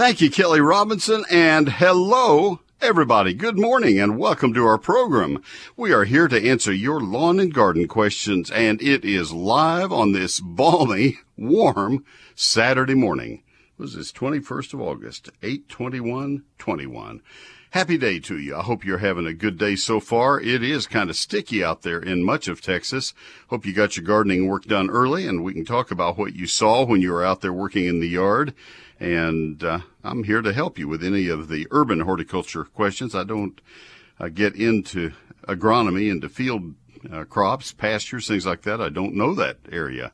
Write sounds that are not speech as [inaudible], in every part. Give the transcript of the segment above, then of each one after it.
Thank you, Kelly Robinson, and hello, everybody. Good morning and welcome to our program. We are here to answer your lawn and garden questions, and it is live on this balmy, warm Saturday morning. Was this 21st of August, 821 21. Happy day to you. I hope you're having a good day so far. It is kind of sticky out there in much of Texas. Hope you got your gardening work done early and we can talk about what you saw when you were out there working in the yard. And uh, I'm here to help you with any of the urban horticulture questions. I don't uh, get into agronomy, into field uh, crops, pastures, things like that. I don't know that area.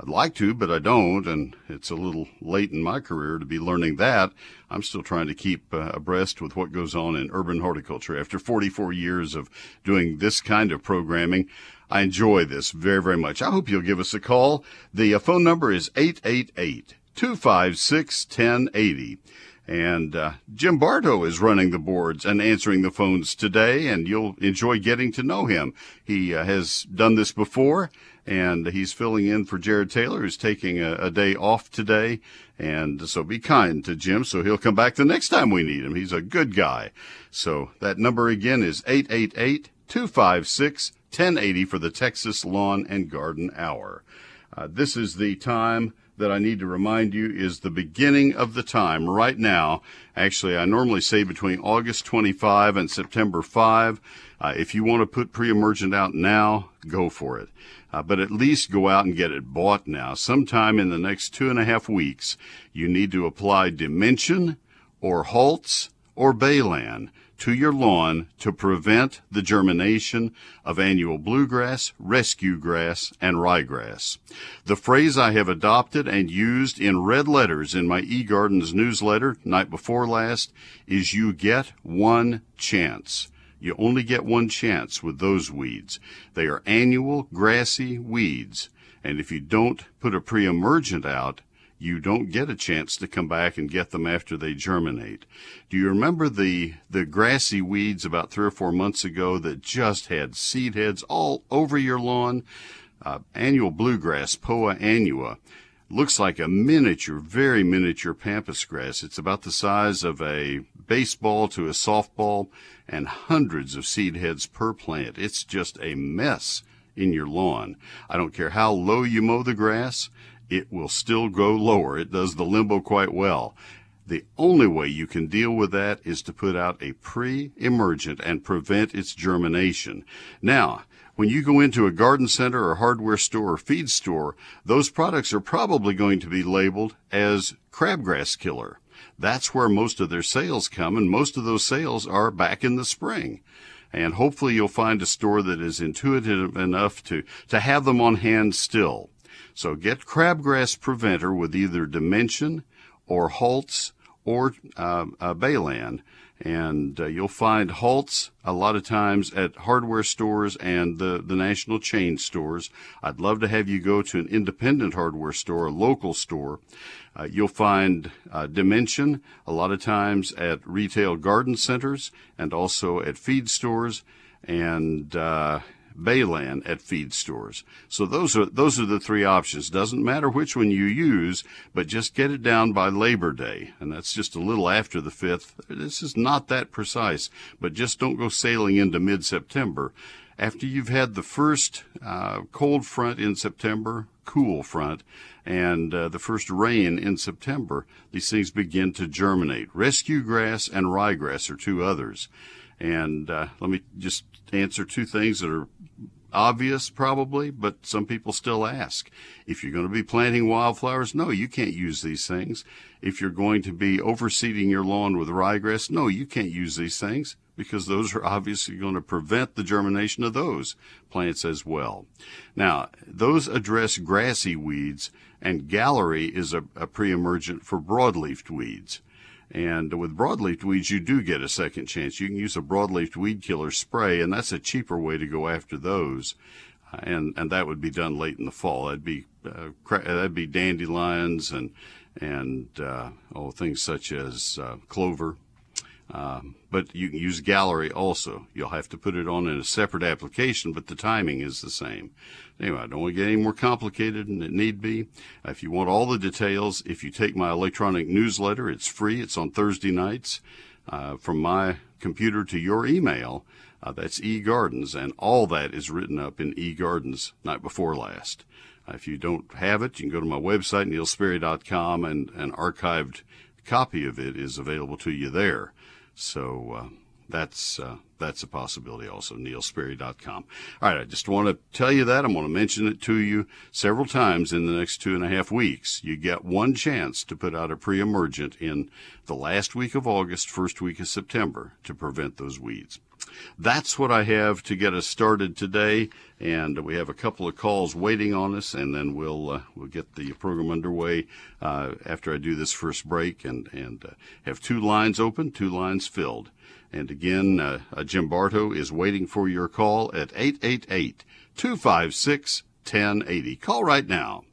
I'd like to, but I don't, and it's a little late in my career to be learning that. I'm still trying to keep uh, abreast with what goes on in urban horticulture. After 44 years of doing this kind of programming, I enjoy this very, very much. I hope you'll give us a call. The uh, phone number is 888 256 1080. And uh, Jim Bartow is running the boards and answering the phones today, and you'll enjoy getting to know him. He uh, has done this before, and he's filling in for Jared Taylor, who's taking a, a, day off today. And so be kind to Jim so he'll come back the next time we need him. He's a good guy. So that number again is 888 256 1080 for the Texas Lawn and Garden Hour. Uh, this is the time that I need to remind you is the beginning of the time right now. Actually, I normally say between August 25 and September 5. Uh, if you want to put pre-emergent out now, go for it uh, but at least go out and get it bought now. Sometime in the next two and a half weeks, you need to apply Dimension or Halts or Balan to your lawn to prevent the germination of annual bluegrass, rescue grass, and ryegrass. The phrase I have adopted and used in red letters in my eGardens newsletter night before last is you get one chance. You only get one chance with those weeds. They are annual grassy weeds. And if you don't put a pre-emergent out, you don't get a chance to come back and get them after they germinate. Do you remember the, the grassy weeds about three or four months ago that just had seed heads all over your lawn? Uh, annual bluegrass, Poa annua, looks like a miniature, very miniature pampas grass. It's about the size of a baseball to a softball and hundreds of seed heads per plant. It's just a mess in your lawn. I don't care how low you mow the grass, it will still go lower. It does the limbo quite well. The only way you can deal with that is to put out a pre-emergent and prevent its germination. Now, when you go into a garden center or hardware store or feed store, those products are probably going to be labeled as crabgrass killer. That's where most of their sales come, and most of those sales are back in the spring. And hopefully you'll find a store that is intuitive enough to, to have them on hand still. So get crabgrass preventer with either Dimension or Halts or uh, uh, Balan and uh, you'll find halts a lot of times at hardware stores and the, the national chain stores. I'd love to have you go to an independent hardware store, a local store. Uh, you'll find uh, Dimension a lot of times at retail garden centers and also at feed stores and uh, Balan at feed stores. So those are those are the three options. Doesn't matter which one you use, but just get it down by Labor Day, and that's just a little after the fifth. This is not that precise, but just don't go sailing into mid-September. After you've had the first uh, cold front in September, cool front, and uh, the first rain in September, these things begin to germinate. Rescue grass and ryegrass are two others. And uh, let me just answer two things that are obvious probably, but some people still ask. If you're going to be planting wildflowers, no, you can't use these things. If you're going to be overseeding your lawn with ryegrass, no, you can't use these things because those are obviously going to prevent the germination of those plants as well. Now, those address grassy weeds and gallery is a, a pre-emergent for broadleafed weeds. And with broadleaf weeds, you do get a second chance. You can use a broadleaf weed killer spray, and that's a cheaper way to go after those. Uh, and and that would be done late in the fall. That'd be uh, that'd be dandelions and and uh, oh things such as uh, clover, Um, but you can use gallery also. You'll have to put it on in a separate application, but the timing is the same. Anyway, I don't want to get any more complicated than it need be. If you want all the details, if you take my electronic newsletter, it's free. It's on Thursday nights uh, from my computer to your email. Uh, that's eGardens, and all that is written up in eGardens night before last. Uh, if you don't have it, you can go to my website, neilsperry.com, and an archived copy of it is available to you there. So uh, that's uh, that's a possibility also, neilsperry.com. All right, I just want to tell you that. I'm going to mention it to you several times in the next two and a half weeks. You get one chance to put out a pre-emergent in the last week of August, first week of September to prevent those weeds. That's what I have to get us started today, and we have a couple of calls waiting on us, and then we'll uh, we'll get the program underway uh, after I do this first break, and and uh, have two lines open, two lines filled. And again, uh, uh, Jim Bartow is waiting for your call at 888 256 1080. Call right now.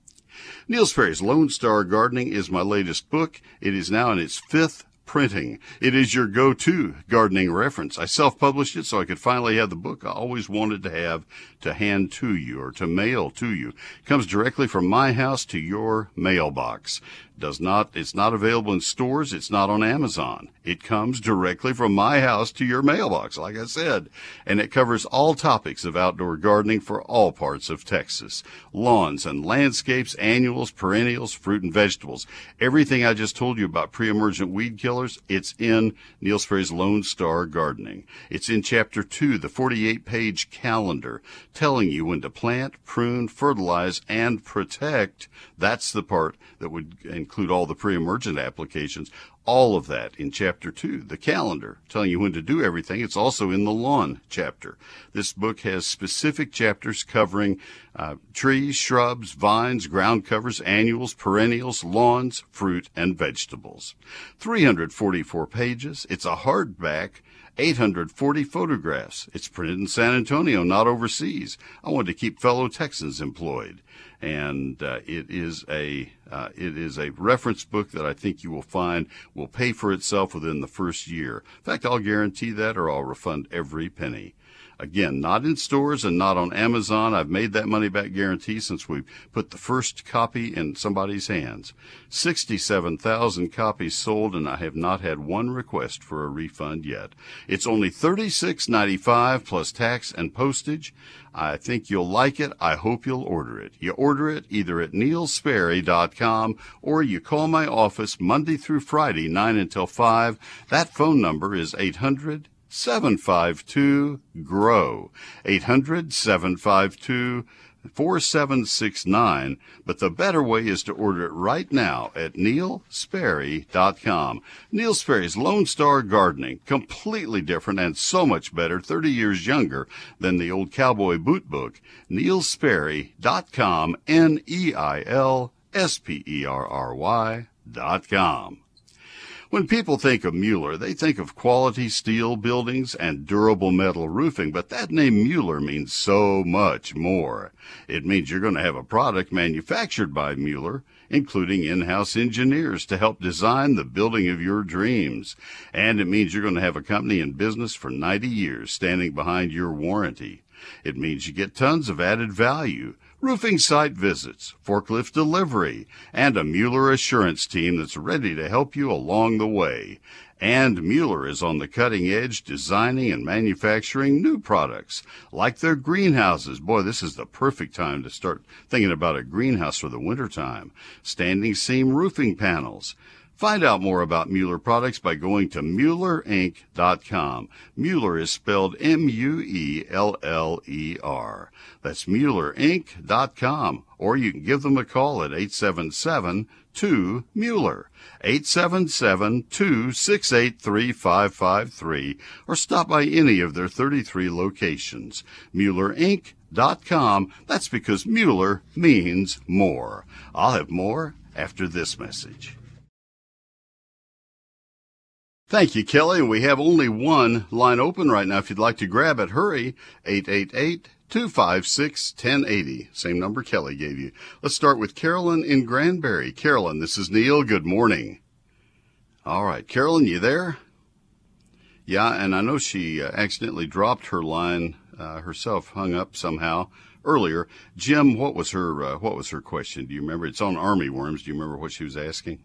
Neil Sperry's Lone Star Gardening is my latest book. It is now in its fifth printing. It is your go-to gardening reference. I self-published it so I could finally have the book I always wanted to have to hand to you or to mail to you. It comes directly from my house to your mailbox does not it's not available in stores it's not on amazon. It comes directly from my house to your mailbox like i said. And it covers all topics of outdoor gardening for all parts of texas. Lawns and landscapes annuals perennials fruit and vegetables. Everything i just told you about pre-emergent weed killers it's in neil sperry's lone star gardening. It's in chapter 2 the 48 page calendar telling you when to plant prune fertilize and protect. That's the part that would include all the pre-emergent applications, all of that in chapter two, the calendar, telling you when to do everything. It's also in the lawn chapter. This book has specific chapters covering uh, trees, shrubs, vines, ground covers, annuals, perennials, lawns, fruit, and vegetables. 344 pages. It's a hardback 840 photographs. It's printed in San Antonio, not overseas. I wanted to keep fellow Texans employed and uh, it is a uh, it is a reference book that I think you will find will pay for itself within the first year. In fact, I'll guarantee that, or I'll refund every penny. Again, not in stores and not on Amazon. I've made that money back guarantee since we put the first copy in somebody's hands. 67,000 copies sold and I have not had one request for a refund yet. It's only $36.95 plus tax and postage. I think you'll like it. I hope you'll order it. You order it either at neilsperry.com or you call my office Monday through Friday, 9 until 5. That phone number is 800 752 GROW. 800 752 4769. But the better way is to order it right now at neilsperry.com. Neil Sperry's Lone Star Gardening, completely different and so much better, 30 years younger than the old cowboy boot book. neilsperry.com, N E I L S P E R R Y dot com. When people think of Mueller, they think of quality steel buildings and durable metal roofing, but that name Mueller means so much more. It means you're going to have a product manufactured by Mueller, including in-house engineers to help design the building of your dreams. And it means you're going to have a company in business for 90 years standing behind your warranty. It means you get tons of added value roofing site visits, forklift delivery, and a Mueller assurance team that's ready to help you along the way. And Mueller is on the cutting edge designing and manufacturing new products, like their greenhouses. Boy, this is the perfect time to start thinking about a greenhouse for the wintertime. Standing seam roofing panels Find out more about Mueller products by going to MuellerInc.com. Mueller is spelled M-U-E-L-L-E-R. That's MuellerInc.com. Or you can give them a call at 877-2-Mueller. 877-268-3553 or stop by any of their 33 locations. MuellerInc.com. That's because Mueller means more. I'll have more after this message. Thank you, Kelly. We have only one line open right now. If you'd like to grab it, hurry. 888 256 1080. Same number Kelly gave you. Let's start with Carolyn in Granbury. Carolyn, this is Neil. Good morning. All right. Carolyn, you there? Yeah, and I know she uh, accidentally dropped her line uh, herself, hung up somehow earlier. Jim, what was her uh, what was her question? Do you remember? It's on army worms. Do you remember what she was asking?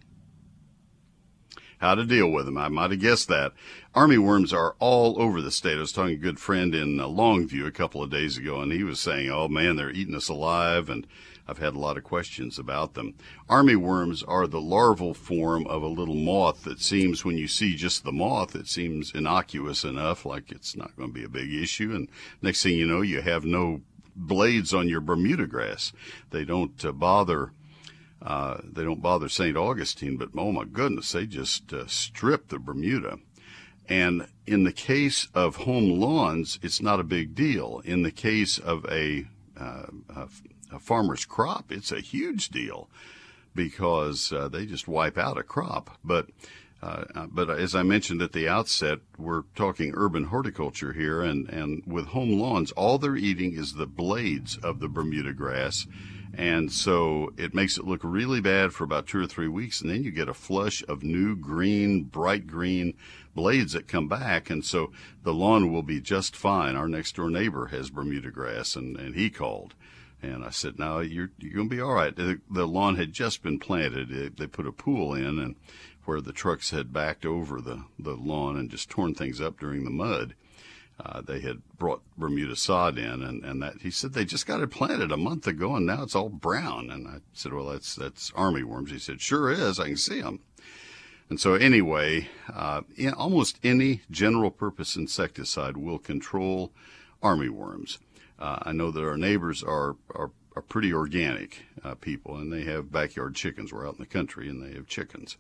How to deal with them? I might have guessed that. Army worms are all over the state. I was talking to a good friend in uh, Longview a couple of days ago, and he was saying, "Oh man, they're eating us alive," and I've had a lot of questions about them. Army worms are the larval form of a little moth that seems, when you see just the moth, it seems innocuous enough, like it's not going to be a big issue. And next thing you know, you have no blades on your Bermuda grass. They don't uh, bother. Uh, they don't bother St. Augustine, but oh my goodness, they just uh, strip the Bermuda. And in the case of home lawns, it's not a big deal. In the case of a, uh, a, a farmer's crop, it's a huge deal because uh, they just wipe out a crop. But uh, uh, but as I mentioned at the outset, we're talking urban horticulture here, and, and with home lawns, all they're eating is the blades of the Bermuda grass. And so it makes it look really bad for about two or three weeks, and then you get a flush of new green, bright green blades that come back. And so the lawn will be just fine. Our next door neighbor has Bermuda grass, and, and he called. And I said, "Now you're you're going to be all right." The, the lawn had just been planted. It, they put a pool in, and where the trucks had backed over the, the lawn and just torn things up during the mud. Uh, they had brought Bermuda sod in, and, and that he said they just got it planted a month ago, and now it's all brown. And I said, well, that's that's army worms. He said, sure is. I can see them. And so anyway, uh, in almost any general purpose insecticide will control army worms. Uh, I know that our neighbors are are, are pretty organic uh, people, and they have backyard chickens. We're out in the country, and they have chickens.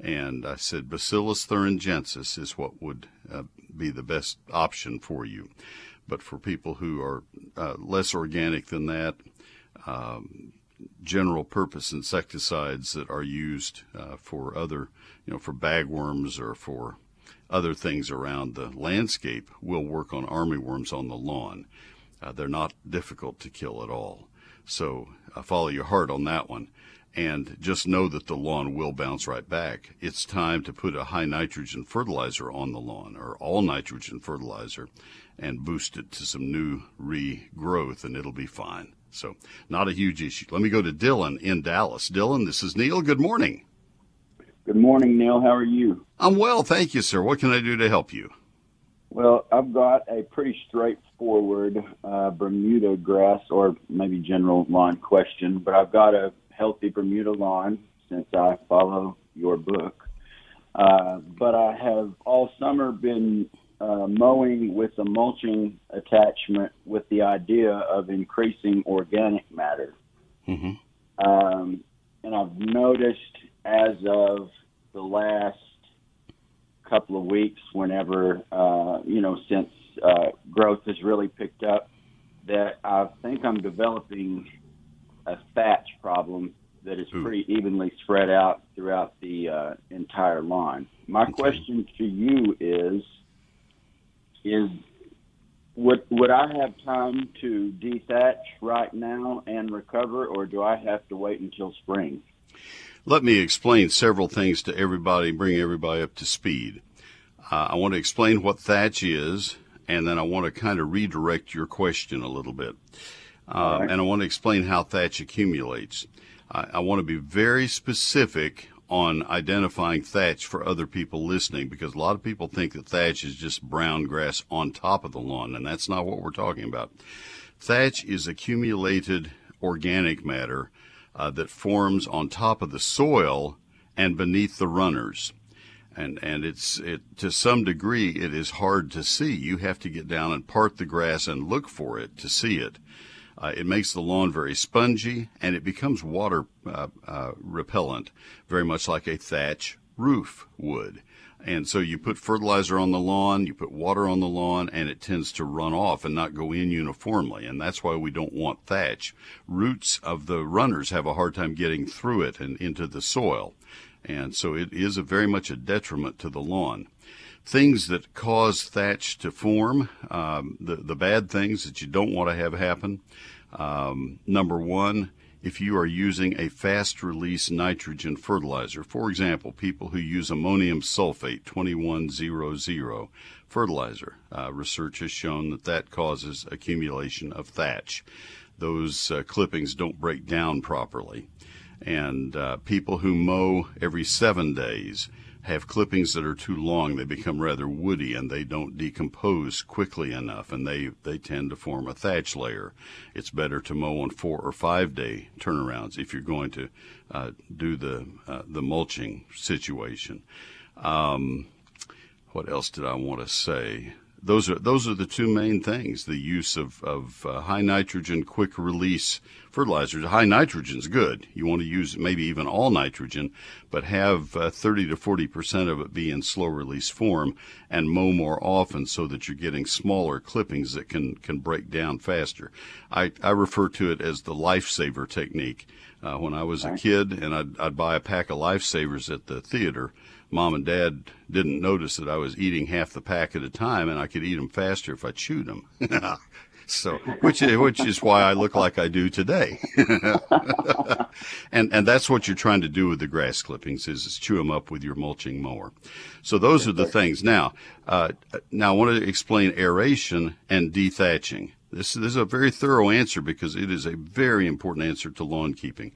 And I said, Bacillus thuringiensis is what would uh, be the best option for you. But for people who are uh, less organic than that, um, general purpose insecticides that are used uh, for other, you know, for bagworms or for other things around the landscape will work on armyworms on the lawn. Uh, they're not difficult to kill at all. So I follow your heart on that one and just know that the lawn will bounce right back. It's time to put a high nitrogen fertilizer on the lawn or all nitrogen fertilizer and boost it to some new regrowth and it'll be fine. So not a huge issue. Let me go to Dylan in Dallas. Dylan, this is Neil. Good morning. Good morning, Neil. How are you? I'm well. Thank you, sir. What can I do to help you? Well, I've got a pretty straightforward uh, Bermuda grass or maybe general lawn question, but I've got a healthy Bermuda lawn since I follow your book. Uh, but I have all summer been uh, mowing with a mulching attachment with the idea of increasing organic matter. Mm-hmm. Um, and I've noticed as of the last couple of weeks, whenever, uh, you know, since uh, growth has really picked up, that I think I'm developing a thatch problem that is Ooh. pretty evenly spread out throughout the uh, entire lawn. My okay. question to you is: is would would I have time to dethatch right now and recover, or do I have to wait until spring? Let me explain several things to everybody, bring everybody up to speed. Uh, I want to explain what thatch is, and then I want to kind of redirect your question a little bit. Uh, right. And I want to explain how thatch accumulates. I, I want to be very specific on identifying thatch for other people listening because a lot of people think that thatch is just brown grass on top of the lawn, and that's not what we're talking about. Thatch is accumulated organic matter uh, that forms on top of the soil and beneath the runners. And, and it's it to some degree it is hard to see. You have to get down and part the grass and look for it to see it. Uh, it makes the lawn very spongy and it becomes water uh, uh, repellent, very much like a thatch roof would. And so you put fertilizer on the lawn, you put water on the lawn, and it tends to run off and not go in uniformly. And that's why we don't want thatch. Roots of the runners have a hard time getting through it and into the soil. And so it is very much a detriment to the lawn things that cause thatch to form, um, the, the bad things that you don't want to have happen. Um, number one if you are using a fast release nitrogen fertilizer. For example, people who use ammonium sulfate 2100 fertilizer. Uh, research has shown that that causes accumulation of thatch. Those uh, clippings don't break down properly. And uh, people who mow every seven days have clippings that are too long. They become rather woody and they don't decompose quickly enough and they, they tend to form a thatch layer. It's better to mow on four or five day turnarounds if you're going to uh, do the, uh, the mulching situation. Um, what else did I want to say? Those are those are the two main things: the use of of uh, high nitrogen, quick release fertilizers. High nitrogen is good. You want to use maybe even all nitrogen, but have uh, 30 to 40 percent of it be in slow release form, and mow more often so that you're getting smaller clippings that can can break down faster. I I refer to it as the lifesaver technique. Uh, when I was a kid, and I'd, I'd buy a pack of lifesavers at the theater mom and dad didn't notice that I was eating half the pack at a time, and I could eat them faster if I chewed them. [laughs] so, which is, which is why I look like I do today. [laughs] and and that's what you're trying to do with the grass clippings is, is chew them up with your mulching mower. So those are the things. Now, uh, now I want to explain aeration and dethatching. This, this is a very thorough answer because it is a very important answer to lawn keeping.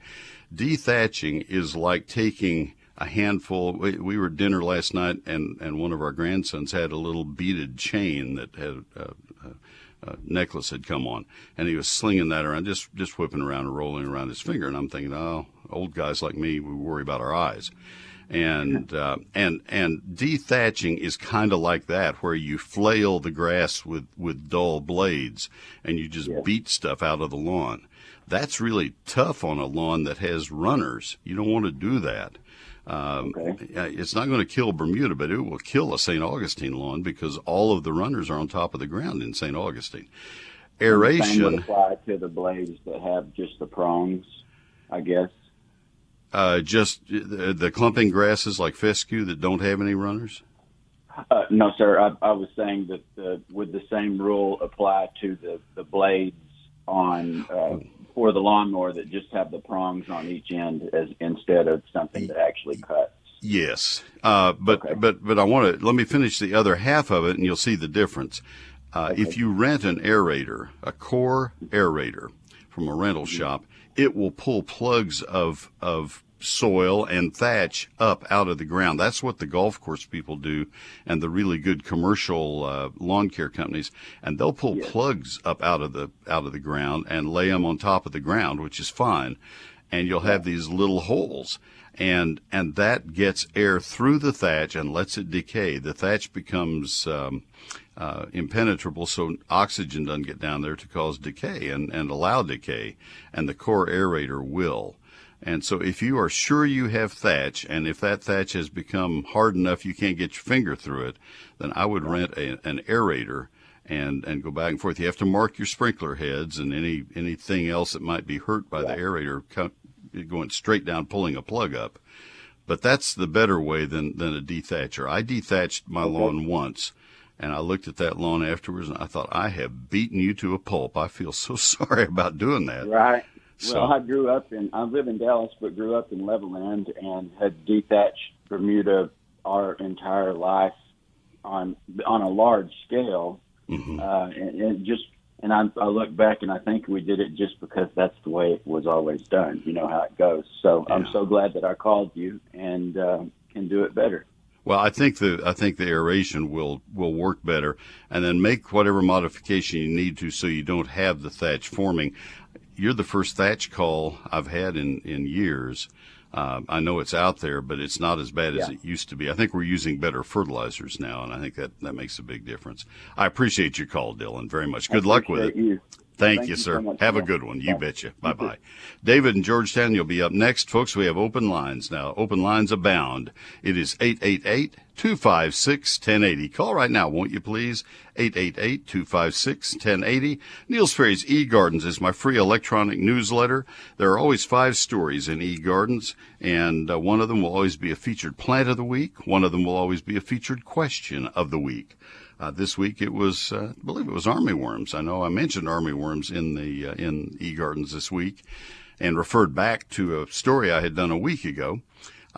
Dethatching is like taking a handful. We, we were at dinner last night, and, and one of our grandsons had a little beaded chain that had a, a, a necklace had come on, and he was slinging that around, just just whipping around and rolling around his finger. And I'm thinking, oh, old guys like me, we worry about our eyes. And uh, and and dethatching is kind of like that, where you flail the grass with with dull blades, and you just Yeah. beat stuff out of the lawn. That's really tough on a lawn that has runners. You don't want to do that. Um, Okay. uh, It's not going to kill Bermuda, but it will kill a St. Augustine lawn because all of the runners are on top of the ground in St. Augustine. Same would Aeration, apply to the blades that have just the prongs, I guess. uh, just the, the clumping grasses like fescue that don't have any runners. Uh, no, sir. I, I was saying that uh, would the same rule apply to the, the blades on uh, for the lawnmower that just have the prongs on each end as instead of something that actually cuts? Yes, uh, but Okay. but but I want to let me finish the other half of it, and you'll see the difference. Uh, If you rent an aerator, a core aerator from a rental shop, it will pull plugs of of soil and thatch up out of the ground. That's what the golf course people do, and the really good commercial uh, lawn care companies, and they'll pull Yes. plugs up out of the out of the ground and lay them on top of the ground, which is fine. And you'll have these little holes, and and that gets air through the thatch and lets it decay. The thatch becomes um, uh, impenetrable, so oxygen doesn't get down there to cause decay and, and allow decay, and the core aerator will. And so, if you are sure you have thatch, and if that thatch has become hard enough you can't get your finger through it, then I would rent a, an aerator and and go back and forth. You have to mark your sprinkler heads and any anything else that might be hurt by the aerator going straight down, pulling a plug up. But that's the better way than than a dethatcher. I dethatched my Okay. lawn once, and I looked at that lawn afterwards, and I thought, I have beaten you to a pulp. I feel so [laughs] sorry about doing that. Right. So- Well, I grew up in, I live in Dallas, but grew up in Levelland and had dethatched Bermuda our entire life on on a large scale. Mhm. Uh, and, and just, and I, I look back and I think we did it just because that's the way it was always done. You know how it goes. So I'm so glad that I called you and uh, can do it better. Well, I think the I think the aeration will will work better, and then make whatever modification you need to so you don't have the thatch forming. You're the first thatch call I've had in in years. Uh, I know it's out there, but it's not as bad as Yeah. it used to be. I think we're using better fertilizers now, and I think that that makes a big difference. I appreciate your call, Dylan, very much. Good luck with it. You. Thank, Thank you, sir. so Have a good one. You Bye. betcha. Bye bye. David in Georgetown, you'll be up next. Folks, we have open lines now. Open lines abound. It is 888 256 1080. Call right now, won't you please? 888 256 1080. Neil Sperry's eGardens is my free electronic newsletter. There are always five stories in eGardens, and uh, one of them will always be a featured plant of the week. One of them will always be a featured question of the week. Uh, this week it was, uh, I believe it was army worms. I know I mentioned army worms in the uh, in eGardens this week, and referred back to a story I had done a week ago,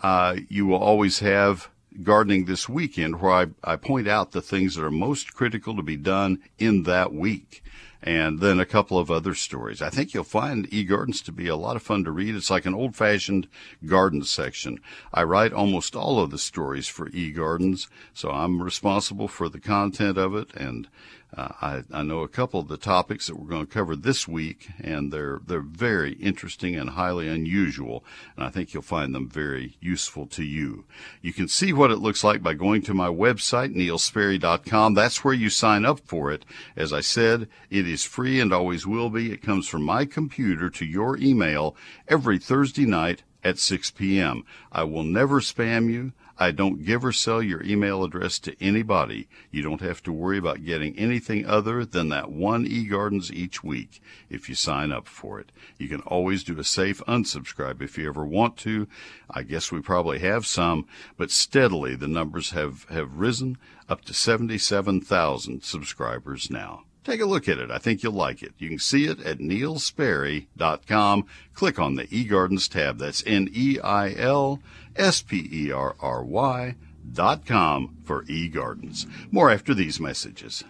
uh, you will always have gardening this weekend where I, I point out the things that are most critical to be done in that week and then a couple of other stories. I think you'll find eGardens to be a lot of fun to read. It's like an old fashioned garden section. I write almost all of the stories for eGardens, so I'm responsible for the content of it and uh, I, I, know a couple of the topics that we're going to cover this week, and they're they're very interesting and highly unusual, and I think you'll find them very useful to you. You can see what it looks like by going to my website, neilsperry.com. That's where you sign up for it. As I said, it is free and always will be. It comes from my computer to your email every Thursday night at 6 p.m. I will never spam you. I don't give or sell your email address to anybody. You don't have to worry about getting anything other than that one eGardens each week if you sign up for it. You can always do a safe unsubscribe if you ever want to. I guess we probably have some, but steadily the numbers have, have risen up to 77,000 subscribers now. Take a look at it. I think you'll like it. You can see it at neilsperry.com. Click on the eGardens tab. That's N-E-I-L S-P-E-R-R-Y dot com for eGardens. More after these messages.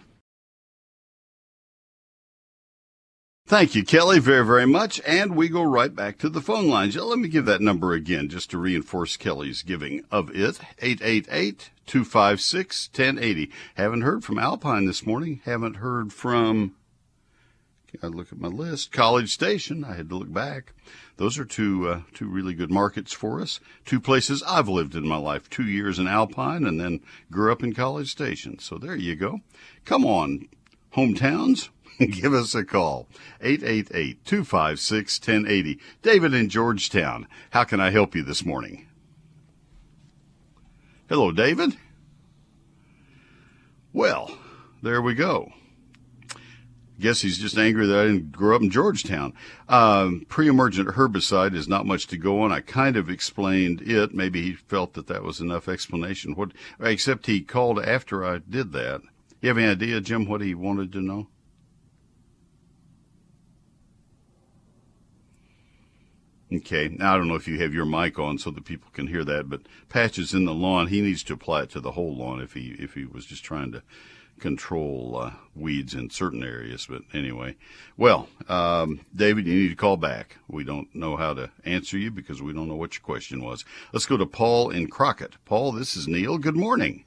Thank you, Kelly, very, very much. And we go right back to the phone lines. Let me give that number again just to reinforce Kelly's giving of it. 888 256 1080. Haven't heard from Alpine this morning. Haven't heard from, I look at my list, College Station. I had to look back. Those are two uh, two really good markets for us. Two places I've lived in my life. Two years in Alpine, and then grew up in College Station. So there you go. Come on, hometowns. [laughs] Give us a call. 888-256-1080. David in Georgetown. How can I help you this morning? Hello, David. Well, there we go guess he's just angry that I didn't grow up in Georgetown. Um, pre-emergent herbicide is not much to go on. I kind of explained it. Maybe he felt that that was enough explanation. What, except he called after I did that. You have any idea, Jim, what he wanted to know? Okay. Now I don't know if you have your mic on so that people can hear that, but patches in the lawn, he needs to apply it to the whole lawn if he if he was just trying to control uh, weeds in certain areas. But anyway, well, um, David, you need to call back. We don't know how to answer you because we don't know what your question was. Let's go to Paul in Crockett. Paul, this is Neil. Good morning.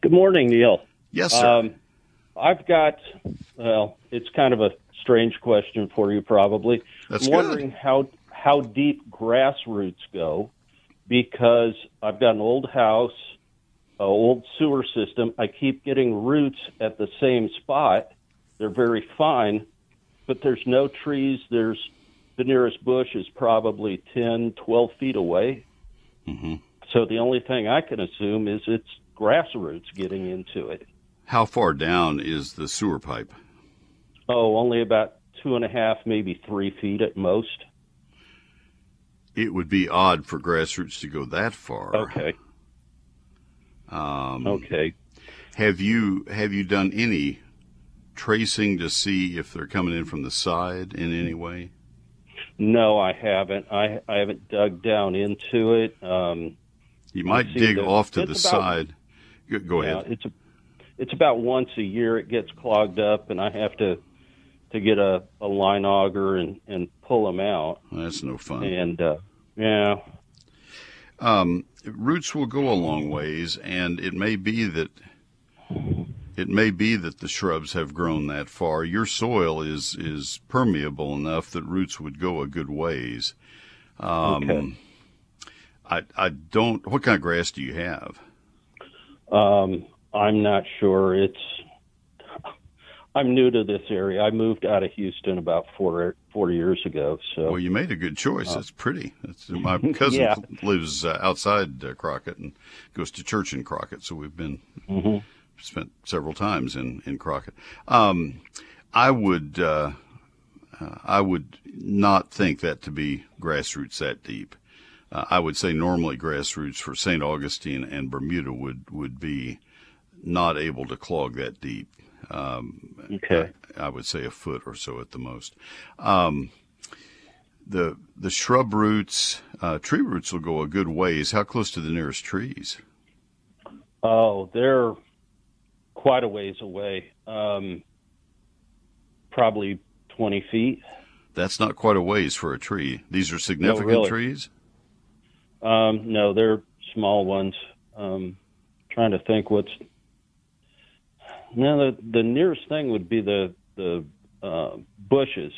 Good morning, Neil. Yes, sir. Um, I've got, well, it's kind of a strange question for you, probably. That's I'm wondering good. how how deep grass roots go because I've got an old house uh, old sewer system. I keep getting roots at the same spot. They're very fine, but there's no trees. There's the nearest bush is probably 10, 12 feet away. Mm-hmm. So the only thing I can assume is it's grass roots getting into it. How far down is the sewer pipe? Oh, only about two and a half, maybe three feet at most. It would be odd for grass roots to go that far. Okay. Um, okay. Have you have you done any tracing to see if they're coming in from the side in any way? No, I haven't. I I haven't dug down into it. Um, you might dig the, off to the about, side. Go, go yeah, ahead. It's a, it's about once a year it gets clogged up, and I have to to get a, a line auger and and pull them out. That's no fun. And uh, yeah. Um, roots will go a long ways, and it may be that it may be that the shrubs have grown that far. Your soil is is permeable enough that roots would go a good ways. Um, okay. I I don't. What kind of grass do you have? Um, I'm not sure. It's I'm new to this area. I moved out of Houston about four four years ago. So well, you made a good choice. Uh, That's pretty. That's, my [laughs] cousin yeah. lives uh, outside uh, Crockett and goes to church in Crockett, so we've been mm-hmm. spent several times in in Crockett. Um, I would uh, uh, I would not think that to be grassroots that deep. Uh, I would say normally grassroots for St. Augustine and Bermuda would would be not able to clog that deep. Um, okay. I, I, would say a foot or so at the most. Um, the the shrub roots, uh, tree roots will go a good ways. How close to the nearest trees? Oh, they're quite a ways away. Um, probably 20 feet. That's not quite a ways for a tree. These are significant really. trees. Um, no, they're small ones. Um, trying to think what's no the the nearest thing would be the the uh, bushes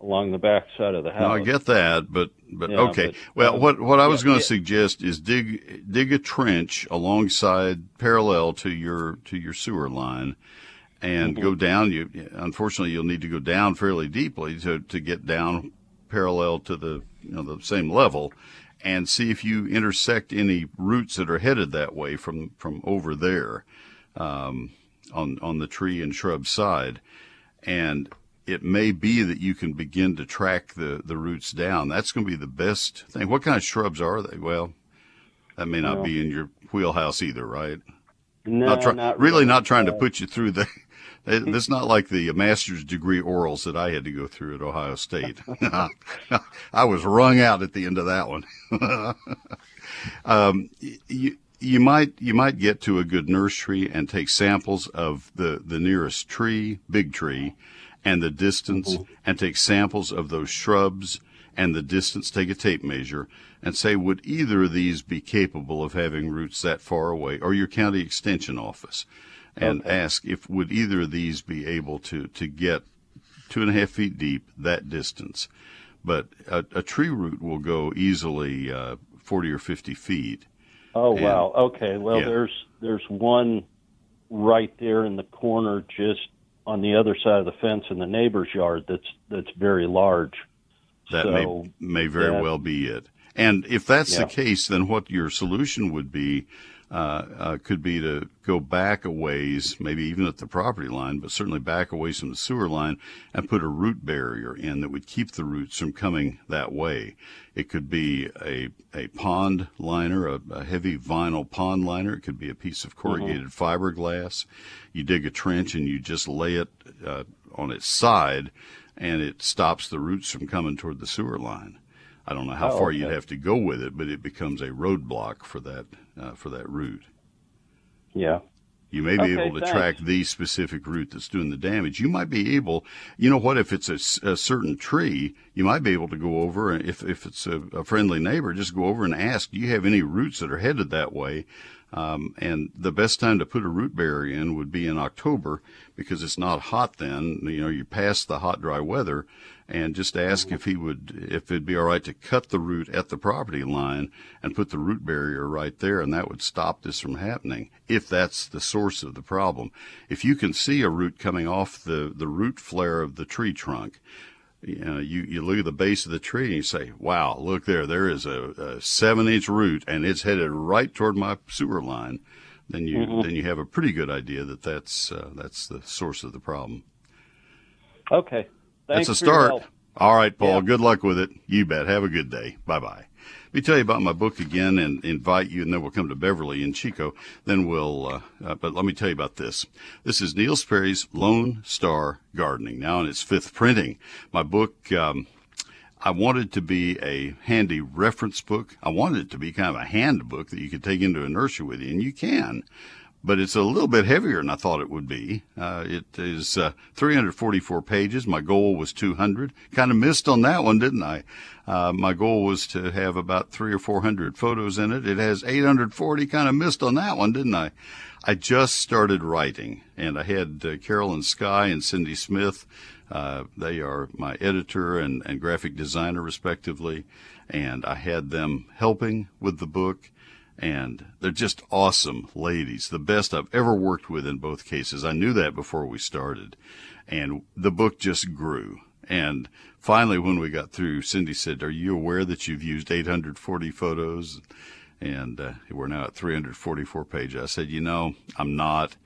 along the back side of the house. No, I get that, but but Yeah, okay. but, well, um, what what I was yeah, going to yeah. suggest is dig dig a trench alongside parallel to your to your sewer line, and Mm-hmm. go down. You unfortunately you'll need to go down fairly deeply to to get down parallel to the you know the same level, and see if you intersect any roots that are headed that way from from over there, um, on on the tree and shrub side, and it may be that you can begin to track the, the roots down. That's going to be the best thing. What kind of shrubs are they? Well, that may not Well- be in your wheelhouse either, right? no, not try- not really not trying to put you through the. [laughs] It's not like the master's degree orals that I had to go through at Ohio State. [laughs] I was wrung out at the end of that one. [laughs] um, you you might you might get to a good nursery and take samples of the the nearest tree, big tree, and the distance, and take samples of those shrubs and the distance. Take a tape measure and say, would either of these be capable of having roots that far away, or your county extension office, and ask if would either of these be able to to get two and a half feet deep that distance. But a, a tree root will go easily uh, forty or fifty feet. Oh And- wow. Okay. Well, Yeah. there's there's one right there in the corner, just on the other side of the fence in the neighbor's yard. That's that's very large. That so, may may very well be it. And if that's Yeah. the case, then what your solution would be uh, uh, could be to go back a ways, maybe even at the property line, but certainly back away from the sewer line, and put a root barrier in that would keep the roots from coming that way. It could be a a pond liner, a, a heavy vinyl pond liner. It could be a piece of corrugated fiberglass. You dig a trench and you just lay it uh, on its side, and it stops the roots from coming toward the sewer line. I don't know how Oh, far okay. you'd have to go with it, but it becomes a roadblock for that uh, for that route. Yeah. You may be Okay, able to thanks. track the specific root that's doing the damage. You might be able, you know what, if it's a, a certain tree, you might be able to go over, and if, if it's a, a friendly neighbor, just go over and ask, do you have any roots that are headed that way? Um, and the best time to put a root barrier in would be in October because it's not hot then. You know, you're past the hot, dry weather. And just ask if he would, if it'd be all right to cut the root at the property line and put the root barrier right there, and that would stop this from happening. If that's the source of the problem, if you can see a root coming off the the root flare of the tree trunk, you know, you, you look at the base of the tree and you say, wow, look there, there is a, a seven inch root and it's headed right toward my sewer line. Then you, Mm-hmm. then you have a pretty good idea that that's, uh, that's the source of the problem. Okay. Thanks that's a start. All right, Paul, Yeah. good luck with it. You bet. Have a good day. Bye bye. Let me tell you about my book again and invite you, and then we'll come to Beverly and Chico. Then we'll, uh, uh, but let me tell you about this. This is Neil Sperry's Lone Star Gardening, now in its fifth printing. My book, um, I wanted to be a handy reference book. I wanted it to be kind of a handbook that you could take into a nursery with you, and you can. But it's a little bit heavier than I thought it would be. Uh, it is uh, 344 pages. My goal was 200. Kind of missed on that one, didn't I? Uh, my goal was to have about three or 400 photos in it. It has 840. Kind of missed on that one, didn't I? I just started writing, and I had uh, Carolyn Sky and Cindy Smith. Uh, they are my editor and, and graphic designer, respectively, and I had them helping with the book. And they're just awesome ladies, the best I've ever worked with in both cases. I knew that before we started. And the book just grew. And finally, when we got through, Cindy said, Are you aware that you've used 840 photos? And uh, we're now at 344 pages. I said, You know, I'm not,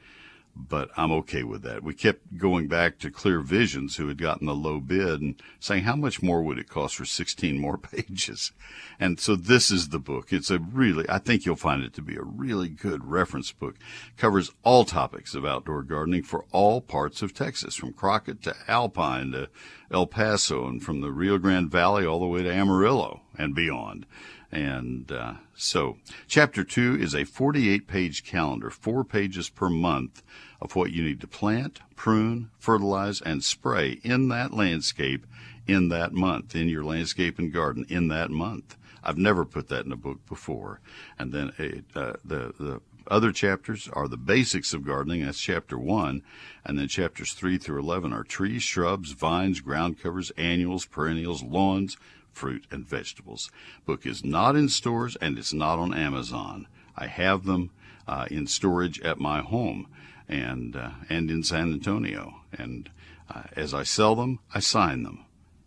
but I'm okay with that. We kept going back to Clear Visions, who had gotten the low bid, and saying, how much more would it cost for 16 more [laughs] pages? And so this is the book. It's a really, I think you'll find it to be a really good reference book. Covers all topics of outdoor gardening for all parts of Texas, from Crockett to Alpine to El Paso, and from the Rio Grande Valley all the way to Amarillo and beyond. And uh, so, chapter two is a 48 page calendar, four pages per month of what you need to plant, prune, fertilize, and spray in that landscape in that month, in your landscape and garden in that month. I've never put that in a book before. And then uh, the, the other chapters are the basics of gardening. That's chapter one. And then chapters three through 11 are trees, shrubs, vines, ground covers, annuals, perennials, lawns, fruit, and vegetables. Book is not in stores and it's not on Amazon. I have them uh, in storage at my home and uh, and in San Antonio. And uh, as I sell them, I sign them,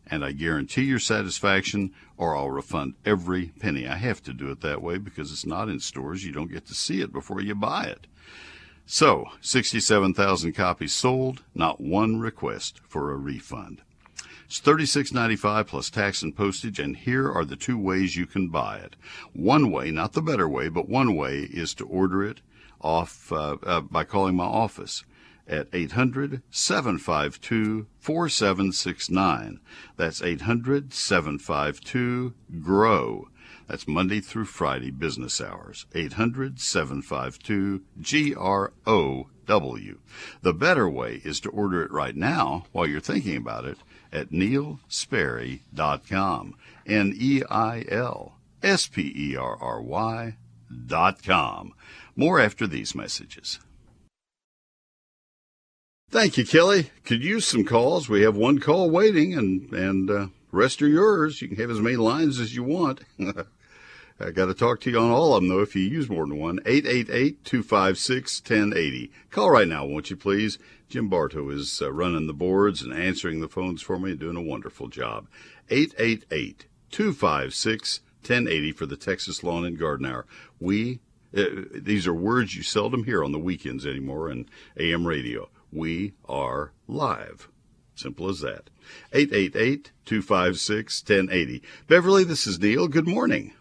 and I guarantee your satisfaction, or I'll refund every penny. I have to do it that way because it's not in stores. You don't get to see it before you buy it. So, 67,000 copies sold, not one request for a refund. It's $36.95 plus tax and postage, and here are the two ways you can buy it. One way, not the better way, but one way is to order it off uh, uh, by calling my office at 800 752 4769. That's 800 752 GROW. That's Monday through Friday business hours. 800 752 G R O W. The better way is to order it right now while you're thinking about it at neilsperry.com. N E I L S P E R R Y dot com. More after these messages. Thank you, Kelly. Could use some calls. We have one call waiting, and and uh, rest are yours. You can have as many lines as you want. [laughs] I got to talk to you on all of them, though, if you use more than one. 888 256 1080. Call right now, won't you, please? Jim Bartow is uh, running the boards and answering the phones for me and doing a wonderful job. 888 256 1080 for the Texas Lawn and Garden Hour. We, uh, these are words you seldom hear on the weekends anymore in AM radio. We are live. Simple as that. 888 256 1080. Beverly, this is Neil. Good morning.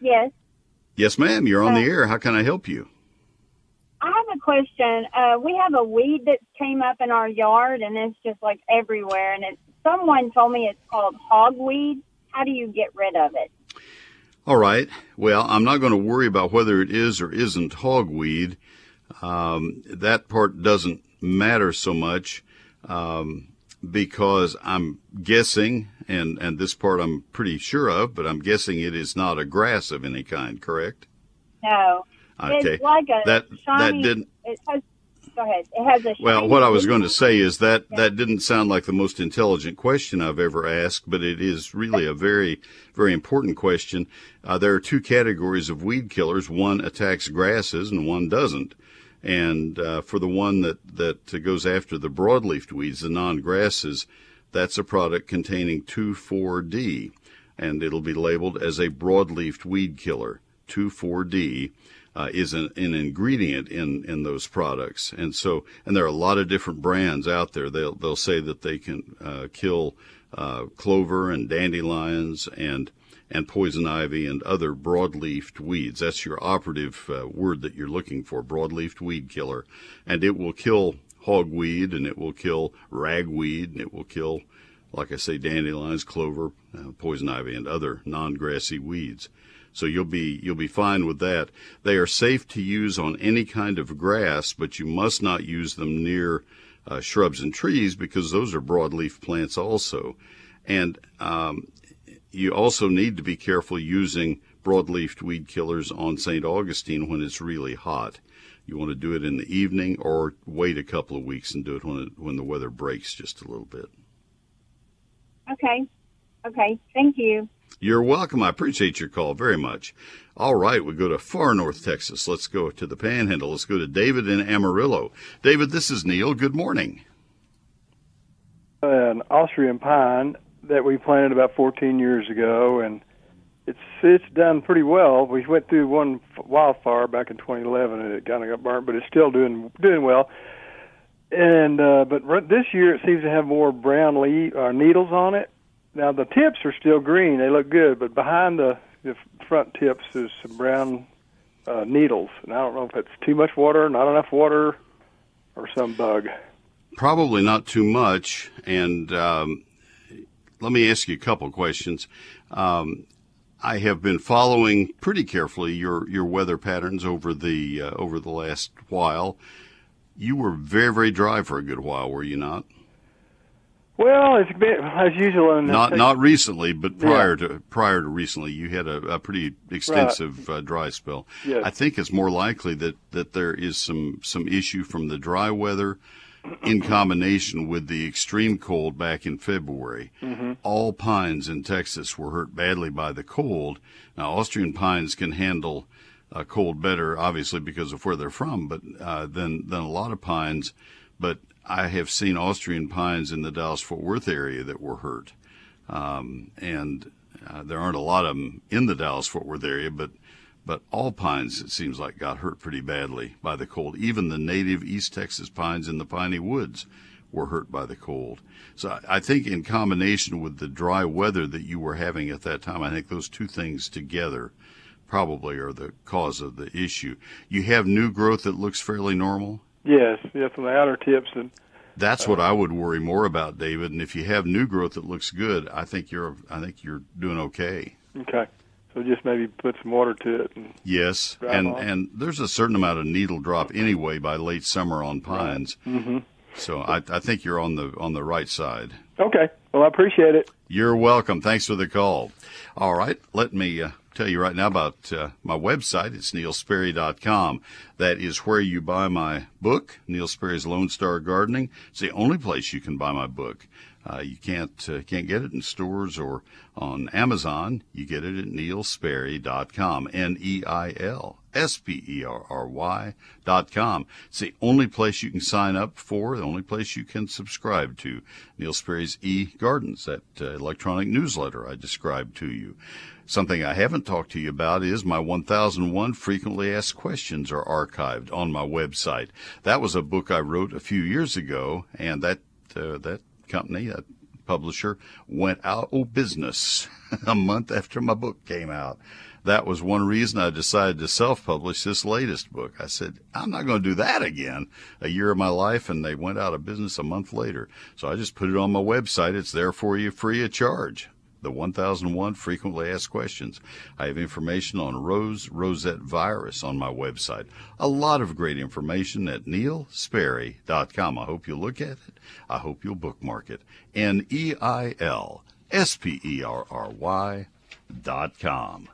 Yes. Yes, ma'am. You're on uh, the air. How can I help you? I have a question. Uh, we have a weed that came up in our yard, and it's just like everywhere. And it's, someone told me it's called hogweed. How do you get rid of it? All right. Well, I'm not going to worry about whether it is or isn't hogweed. Um, that part doesn't matter so much um, because I'm guessing, and, and this part I'm pretty sure of, but I'm guessing it is not a grass of any kind, correct? No. Okay. It's like a that shiny, that didn't. It has, go ahead. It has a. Well, what I was going to say is that yeah. that didn't sound like the most intelligent question I've ever asked, but it is really a very, very important question. Uh, there are two categories of weed killers. One attacks grasses, and one doesn't. And uh, for the one that that goes after the broadleaf weeds, the non-grasses, that's a product containing 2,4-D, and it'll be labeled as a broadleaf weed killer. 2,4-D uh, is an, an, ingredient in, in those products. And so, and there are a lot of different brands out there. They'll, they'll say that they can uh, kill uh, clover and dandelions and and poison ivy and other broadleafed weeds. That's your operative uh, word that you're looking for, broadleafed weed killer. And it will kill hogweed and it will kill ragweed and it will kill, like I say, dandelions, clover, uh, poison ivy, and other non-grassy weeds. So you'll be you'll be fine with that. They are safe to use on any kind of grass, but you must not use them near uh, shrubs and trees because those are broadleaf plants also. And um, you also need to be careful using broadleaf weed killers on St. Augustine when it's really hot. You want to do it in the evening or wait a couple of weeks and do it when it, when the weather breaks just a little bit. Okay. Okay. Thank you. You're welcome. I appreciate your call very much. All right, we go to far north Texas. Let's go to the Panhandle. Let's go to David in Amarillo. David, this is Neil. Good morning. An Austrian pine that we planted about 14 years ago, and it's it's done pretty well. We went through one wildfire back in 2011, and it kind of got burnt, but it's still doing doing well. And uh, but this year it seems to have more brown leaf uh, needles on it. Now the tips are still green; they look good, but behind the the front tips is some brown uh, needles, and I don't know if it's too much water, not enough water, or some bug. Probably not too much. And um, let me ask you a couple questions. Um, I have been following pretty carefully your, your weather patterns over the uh, over the last while. You were very very dry for a good while, were you not? Well, it's been as usual. In not not recently, but prior yeah. to prior to recently, you had a, a pretty extensive right. uh, dry spell. Yes. I think it's more likely that, that there is some some issue from the dry weather [clears throat] in combination with the extreme cold back in February. Mm-hmm. All pines in Texas were hurt badly by the cold. Now, Austrian pines can handle uh, cold better, obviously because of where they're from, but uh, than than a lot of pines. But I have seen Austrian pines in the Dallas Fort Worth area that were hurt. Um, and uh, there aren't a lot of them in the Dallas Fort Worth area, but but all pines it seems like got hurt pretty badly by the cold. Even the native East Texas pines in the piney woods were hurt by the cold. So I think in combination with the dry weather that you were having at that time, I think those two things together probably are the cause of the issue. You have new growth that looks fairly normal. Yes, yes, on the outer tips and. That's what I would worry more about, David. And if you have new growth that looks good, I think you're I think you're doing okay. Okay. So just maybe put some water to it. And yes, and on. and there's a certain amount of needle drop anyway by late summer on pines. Mm-hmm. So I, I think you're on the on the right side. Okay. Well, I appreciate it. You're welcome. Thanks for the call. All right. Let me uh, tell you right now about uh, my website. It's neilsperry.com. That is where you buy my book, Neil Sperry's Lone Star Gardening. It's the only place you can buy my book. Uh, you can't uh, can't get it in stores or on Amazon. You get it at neilsperry.com. N E I L S P E R R Y dot com. It's the only place you can sign up for, the only place you can subscribe to Neil Sperry's E Gardens, that uh, electronic newsletter I described to you. Something I haven't talked to you about is my 1001 frequently asked questions are archived on my website. That was a book I wrote a few years ago, and that uh, that company, a publisher, went out of business [laughs] a month after my book came out. That was one reason I decided to self-publish this latest book. I said, I'm not going to do that again. A year of my life, and they went out of business a month later. So I just put it on my website. It's there for you free of charge the 1001 frequently asked questions. I have information on rose rosette virus on my website. A lot of great information at neilsperry.com. I hope you'll look at it. I hope you'll bookmark it. N E I L S P E R R Y dot com.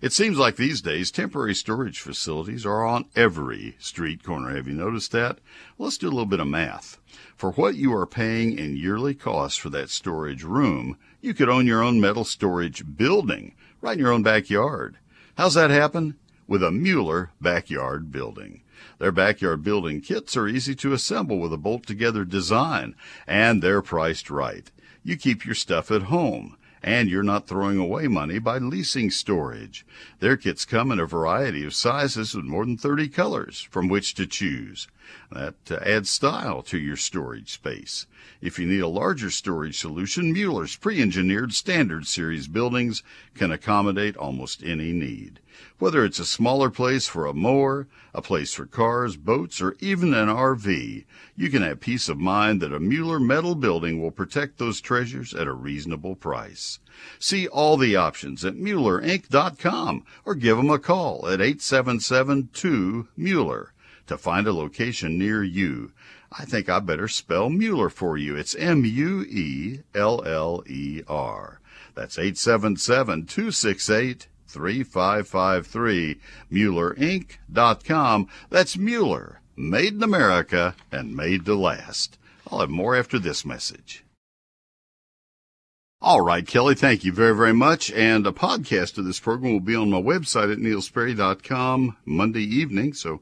It seems like these days temporary storage facilities are on every street corner. Have you noticed that? Let's do a little bit of math. For what you are paying in yearly costs for that storage room, you could own your own metal storage building right in your own backyard. How's that happen? With a Mueller backyard building. Their backyard building kits are easy to assemble with a bolt together design, and they're priced right. You keep your stuff at home and you're not throwing away money by leasing storage. Their kits come in a variety of sizes with more than 30 colors from which to choose. That uh, adds style to your storage space. If you need a larger storage solution, Mueller's pre-engineered standard series buildings can accommodate almost any need. Whether it's a smaller place for a mower, a place for cars, boats, or even an RV, you can have peace of mind that a Mueller metal building will protect those treasures at a reasonable price. See all the options at MuellerInc.com or give them a call at 877-2-MUELLER to find a location near you. I think I better spell Mueller for you. It's M-U-E-L-L-E-R. That's 877-268 3553, MuellerInc.com. That's Mueller, made in America and made to last. I'll have more after this message. All right, Kelly, thank you very, very much. And a podcast of this program will be on my website at neilsperry.com Monday evening. So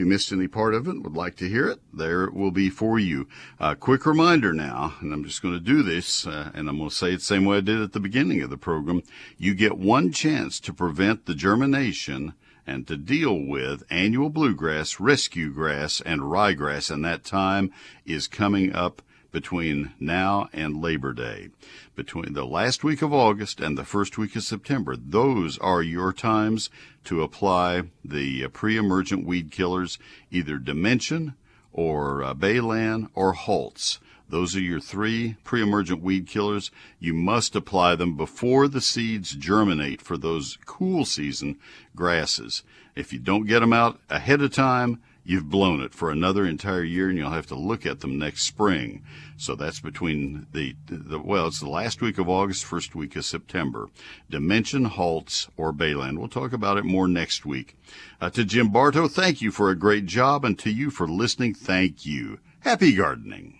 you missed any part of it, would like to hear it, there it will be for you. Uh, quick reminder now, and I'm just going to do this, uh, and I'm going to say it the same way I did at the beginning of the program. You get one chance to prevent the germination and to deal with annual bluegrass, rescue grass, and ryegrass, and that time is coming up between now and Labor Day. Between the last week of August and the first week of September, those are your times to apply the uh, pre-emergent weed killers, either Dimension or uh, Balan or Halts. Those are your three pre-emergent weed killers. You must apply them before the seeds germinate for those cool season grasses. If you don't get them out ahead of time, you've blown it for another entire year and you'll have to look at them next spring. So that's between the, the well, it's the last week of August, first week of September. Dimension halts or Balan. We'll talk about it more next week. Uh, to Jim Bartow, thank you for a great job and to you for listening, thank you. Happy gardening.